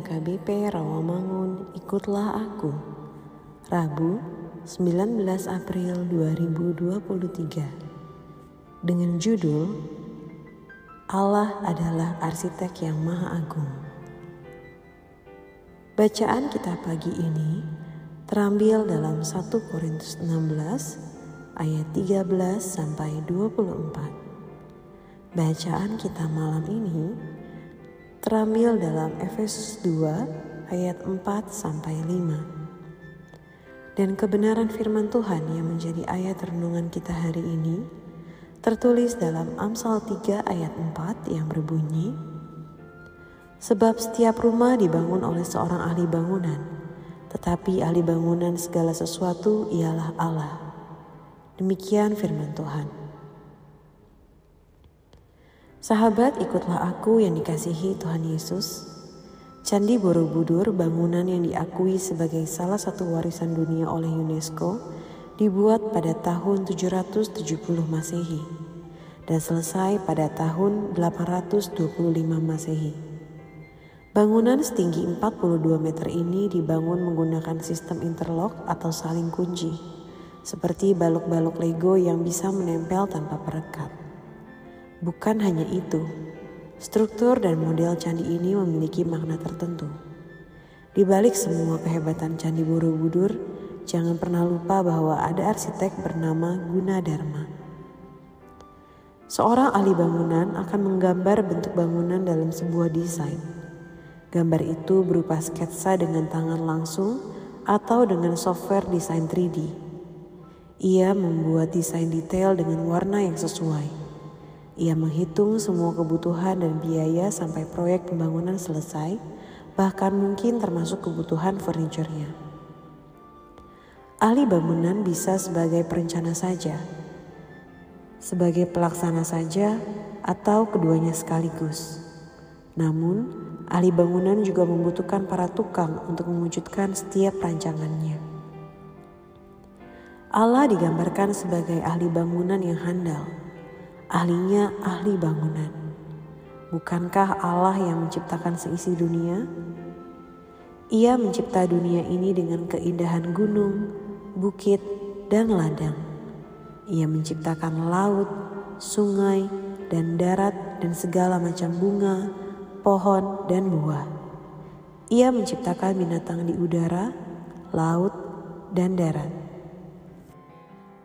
HKBP Rawamangun, ikutlah aku. Rabu, 19 April 2023. Dengan judul Allah adalah arsitek yang maha agung. Bacaan kita pagi ini terambil dalam 1 Korintus 16 ayat 13 sampai 24. Bacaan kita malam ini terambil dalam Efesus 2 ayat 4 sampai 5. Dan kebenaran firman Tuhan yang menjadi ayat renungan kita hari ini tertulis dalam Amsal 3 ayat 4 yang berbunyi Sebab setiap rumah dibangun oleh seorang ahli bangunan, tetapi ahli bangunan segala sesuatu ialah Allah. Demikian firman Tuhan. Sahabat, ikutlah aku yang dikasihi Tuhan Yesus. Candi Borobudur, bangunan yang diakui sebagai salah satu warisan dunia oleh UNESCO, dibuat pada tahun 770 Masehi dan selesai pada tahun 825 Masehi. Bangunan setinggi 42 meter ini dibangun menggunakan sistem interlock atau saling kunci, seperti balok-balok Lego yang bisa menempel tanpa perekat. Bukan hanya itu, struktur dan model candi ini memiliki makna tertentu. Di balik semua kehebatan Candi Borobudur, jangan pernah lupa bahwa ada arsitek bernama Gunadarma. Seorang ahli bangunan akan menggambar bentuk bangunan dalam sebuah desain. Gambar itu berupa sketsa dengan tangan langsung atau dengan software desain 3D. Ia membuat desain detail dengan warna yang sesuai ia menghitung semua kebutuhan dan biaya sampai proyek pembangunan selesai, bahkan mungkin termasuk kebutuhan furniturnya. Ahli bangunan bisa sebagai perencana saja, sebagai pelaksana saja, atau keduanya sekaligus. Namun, ahli bangunan juga membutuhkan para tukang untuk mewujudkan setiap rancangannya. Allah digambarkan sebagai ahli bangunan yang handal ahlinya ahli bangunan. Bukankah Allah yang menciptakan seisi dunia? Ia mencipta dunia ini dengan keindahan gunung, bukit, dan ladang. Ia menciptakan laut, sungai, dan darat, dan segala macam bunga, pohon, dan buah. Ia menciptakan binatang di udara, laut, dan darat.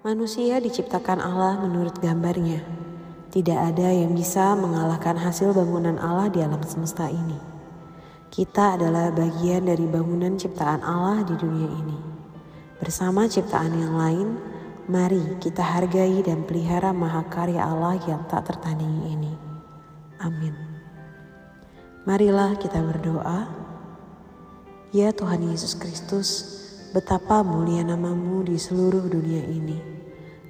Manusia diciptakan Allah menurut gambarnya tidak ada yang bisa mengalahkan hasil bangunan Allah di alam semesta ini. Kita adalah bagian dari bangunan ciptaan Allah di dunia ini. Bersama ciptaan yang lain, mari kita hargai dan pelihara mahakarya Allah yang tak tertandingi ini. Amin. Marilah kita berdoa. Ya Tuhan Yesus Kristus, betapa mulia namamu di seluruh dunia ini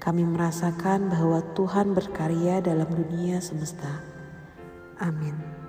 kami merasakan bahwa Tuhan berkarya dalam dunia semesta. Amin.